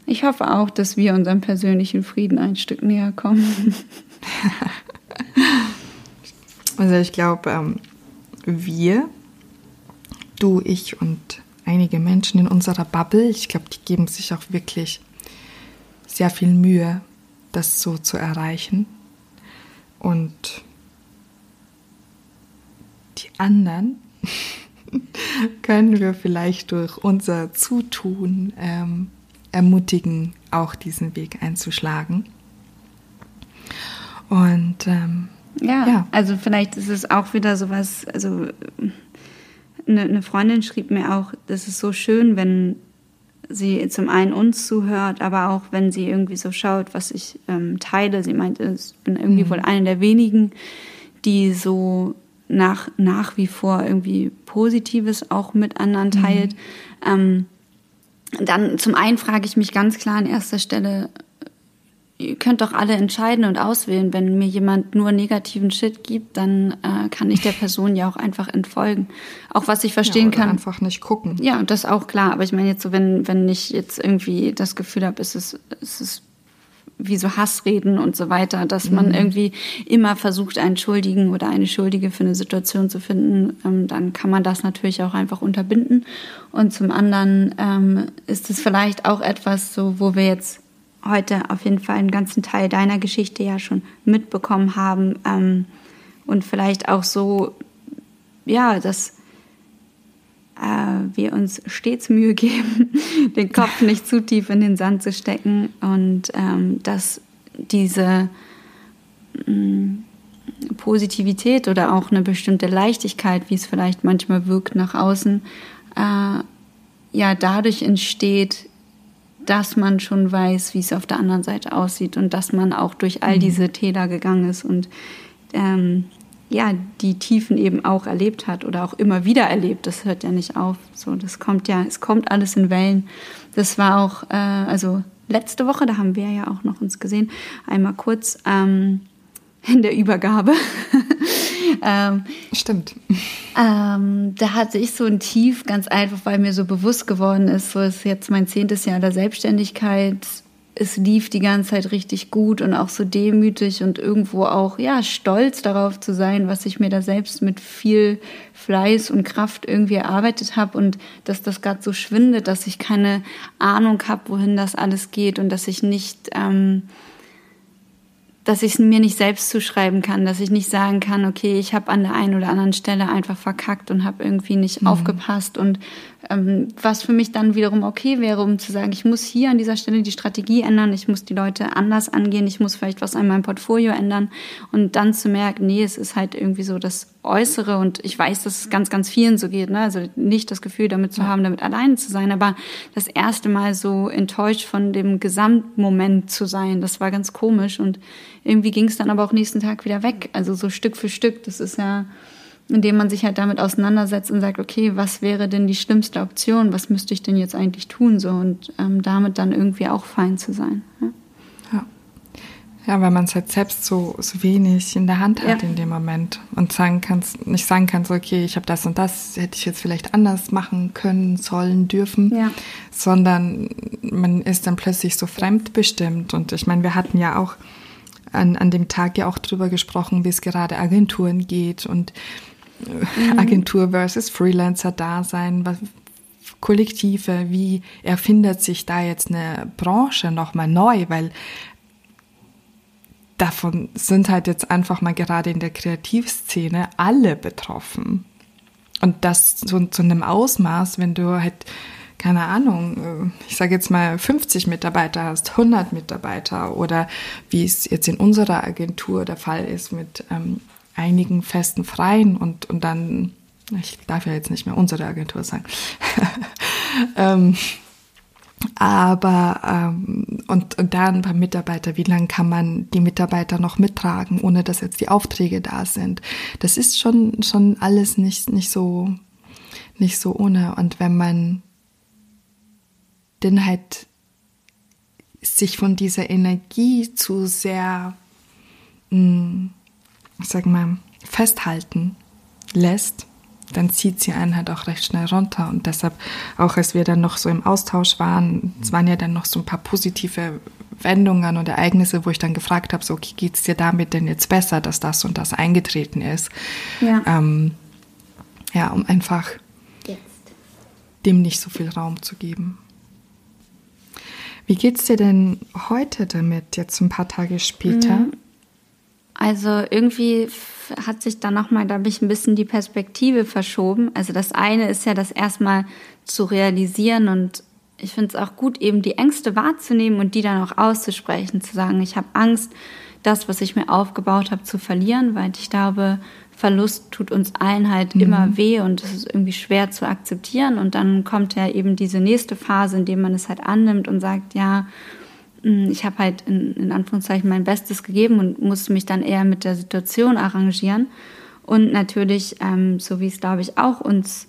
Ich hoffe auch, dass wir unserem persönlichen Frieden ein Stück näher kommen. also ich glaube, ähm, wir, du, ich und einige Menschen in unserer Bubble, ich glaube, die geben sich auch wirklich sehr viel Mühe, das so zu erreichen. Und die anderen können wir vielleicht durch unser Zutun ähm, ermutigen, auch diesen Weg einzuschlagen. Und ähm, ja, ja, also vielleicht ist es auch wieder sowas, also eine, eine Freundin schrieb mir auch, das ist so schön, wenn sie zum einen uns zuhört, aber auch wenn sie irgendwie so schaut, was ich ähm, teile. Sie meinte, ich bin irgendwie mhm. wohl eine der wenigen, die so nach, nach wie vor irgendwie Positives auch mit anderen teilt. Mhm. Ähm, dann zum einen frage ich mich ganz klar an erster Stelle, ihr könnt doch alle entscheiden und auswählen. Wenn mir jemand nur negativen Shit gibt, dann äh, kann ich der Person ja auch einfach entfolgen. Auch was ich verstehen ja, kann. Einfach nicht gucken. Ja, das ist auch klar. Aber ich meine jetzt so, wenn, wenn ich jetzt irgendwie das Gefühl habe, es ist, es ist wie so Hassreden und so weiter, dass man mhm. irgendwie immer versucht, einen Schuldigen oder eine Schuldige für eine Situation zu finden, ähm, dann kann man das natürlich auch einfach unterbinden. Und zum anderen ähm, ist es vielleicht auch etwas, so wo wir jetzt heute auf jeden Fall einen ganzen Teil deiner Geschichte ja schon mitbekommen haben ähm, und vielleicht auch so, ja, dass äh, wir uns stets Mühe geben, den Kopf nicht zu tief in den Sand zu stecken und ähm, dass diese mh, mm, Positivität oder auch eine bestimmte Leichtigkeit, wie es vielleicht manchmal wirkt nach außen, äh, ja dadurch entsteht, dass man schon weiß, wie es auf der anderen Seite aussieht und dass man auch durch all mhm. diese Täler gegangen ist und ähm, ja, die Tiefen eben auch erlebt hat oder auch immer wieder erlebt. Das hört ja nicht auf. So, das kommt ja, es kommt alles in Wellen. Das war auch, äh, also letzte Woche, da haben wir ja auch noch uns gesehen, einmal kurz ähm, in der Übergabe. ähm, Stimmt. Ähm, da hatte ich so ein Tief, ganz einfach, weil mir so bewusst geworden ist, so ist jetzt mein zehntes Jahr der Selbstständigkeit es lief die ganze Zeit richtig gut und auch so demütig und irgendwo auch, ja, stolz darauf zu sein, was ich mir da selbst mit viel Fleiß und Kraft irgendwie erarbeitet habe und dass das gerade so schwindet, dass ich keine Ahnung habe, wohin das alles geht und dass ich nicht, ähm, dass ich es mir nicht selbst zuschreiben kann, dass ich nicht sagen kann, okay, ich habe an der einen oder anderen Stelle einfach verkackt und habe irgendwie nicht mhm. aufgepasst und was für mich dann wiederum okay wäre, um zu sagen, ich muss hier an dieser Stelle die Strategie ändern, ich muss die Leute anders angehen, ich muss vielleicht was an meinem Portfolio ändern und dann zu merken, nee, es ist halt irgendwie so das Äußere und ich weiß, dass es ganz, ganz vielen so geht, ne? also nicht das Gefühl damit zu haben, damit alleine zu sein, aber das erste Mal so enttäuscht von dem Gesamtmoment zu sein, das war ganz komisch und irgendwie ging es dann aber auch nächsten Tag wieder weg, also so Stück für Stück, das ist ja indem man sich halt damit auseinandersetzt und sagt, okay, was wäre denn die schlimmste Option? Was müsste ich denn jetzt eigentlich tun? So und ähm, damit dann irgendwie auch fein zu sein. Ja, ja. ja weil man es halt selbst so, so wenig in der Hand hat ja. in dem Moment und sagen kannst, nicht sagen kannst, okay, ich habe das und das, hätte ich jetzt vielleicht anders machen können, sollen, dürfen, ja. sondern man ist dann plötzlich so fremdbestimmt. Und ich meine, wir hatten ja auch an, an dem Tag ja auch drüber gesprochen, wie es gerade Agenturen geht und mhm. Agentur versus Freelancer-Dasein, Kollektive, wie erfindet sich da jetzt eine Branche nochmal neu, weil davon sind halt jetzt einfach mal gerade in der Kreativszene alle betroffen. Und das zu, zu einem Ausmaß, wenn du halt, keine Ahnung, ich sage jetzt mal 50 Mitarbeiter hast, 100 Mitarbeiter oder wie es jetzt in unserer Agentur der Fall ist mit ähm, einigen festen Freien und, und dann, ich darf ja jetzt nicht mehr unsere Agentur sagen, ähm, aber ähm, und, und dann paar Mitarbeiter, wie lange kann man die Mitarbeiter noch mittragen, ohne dass jetzt die Aufträge da sind? Das ist schon, schon alles nicht, nicht so, nicht so ohne. Und wenn man denn halt sich von dieser Energie zu sehr mh, hm, ich sag mal, festhalten lässt, dann zieht sie einen halt auch recht schnell runter. Und deshalb, auch als wir dann noch so im Austausch waren, es waren ja dann noch so ein paar positive Wendungen und Ereignisse, wo ich dann gefragt habe, so, okay, geht es dir damit denn jetzt besser, dass das und das eingetreten ist? Ja, ähm, ja um einfach jetzt. dem nicht so viel Raum zu geben. Wie geht's dir denn heute damit, jetzt ein paar Tage später? Mhm. Also irgendwie hat sich dann nochmal, da habe ich ein bisschen die Perspektive verschoben. Also das eine ist ja das erstmal zu realisieren und ich finde es auch gut, eben die Ängste wahrzunehmen und die dann auch auszusprechen, zu sagen, ich habe Angst, das, was ich mir aufgebaut habe, zu verlieren, weil ich glaube, Verlust tut uns allen halt mhm. immer weh und es ist irgendwie schwer zu akzeptieren. Und dann kommt ja eben diese nächste Phase, in der man es halt annimmt und sagt, ja, ich habe halt in, in Anführungszeichen mein Bestes gegeben und muss mich dann eher mit der Situation arrangieren. Und natürlich, ähm, so wie es glaube ich auch uns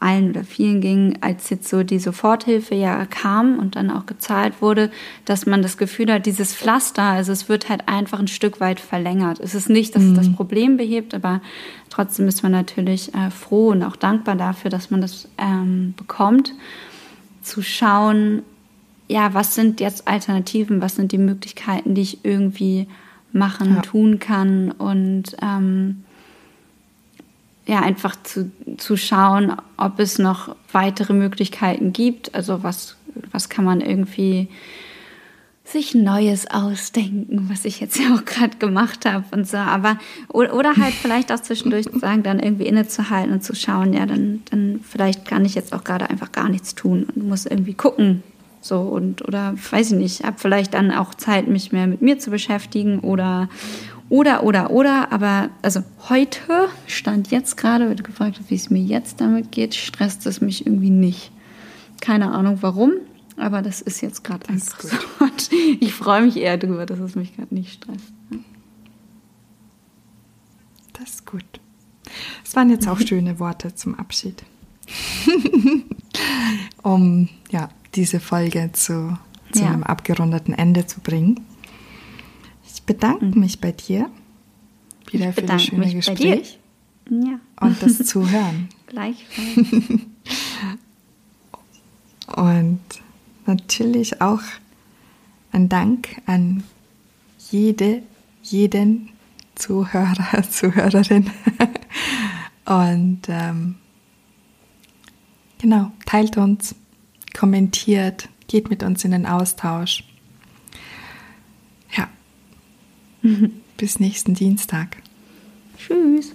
allen oder vielen ging, als jetzt so die Soforthilfe ja kam und dann auch gezahlt wurde, dass man das Gefühl hat, dieses Pflaster, also es wird halt einfach ein Stück weit verlängert. Es ist nicht, dass mhm. es das mhm. Problem behebt, aber trotzdem ist man natürlich äh, froh und auch dankbar dafür, dass man das ähm, bekommt, zu schauen, ja, was sind jetzt Alternativen, was sind die Möglichkeiten, die ich irgendwie machen, ja. tun kann und ähm, ja, einfach zu, zu schauen, ob es noch weitere Möglichkeiten gibt. Also was, was kann man irgendwie sich Neues ausdenken, was ich jetzt ja auch gerade gemacht habe und so. Aber oder halt vielleicht auch zwischendurch sagen, dann irgendwie innezuhalten und zu schauen, ja, dann, dann vielleicht kann ich jetzt auch gerade einfach gar nichts tun und muss irgendwie gucken. So und oder weiß ich nicht, habe vielleicht dann auch Zeit, mich mehr mit mir zu beschäftigen oder oder, oder, oder, aber also heute, stand jetzt gerade, wird gefragt, wie es mir jetzt damit geht, stresst es mich irgendwie nicht. Keine Ahnung warum, aber das ist jetzt gerade einfach so. Ich freue mich eher darüber, dass es mich gerade nicht stresst. Das ist gut. Es waren jetzt auch schöne Worte zum Abschied. um ja, diese Folge zu, zu ja. einem abgerundeten Ende zu bringen. Ich bedanke mhm. mich bei dir wieder für das schöne Gespräch ja. und das Zuhören. Gleichfalls. und natürlich auch ein Dank an jede, jeden Zuhörer, Zuhörerin. Und ähm, genau, teilt uns, kommentiert, geht mit uns in den Austausch. Bis nächsten Dienstag. Tschüss.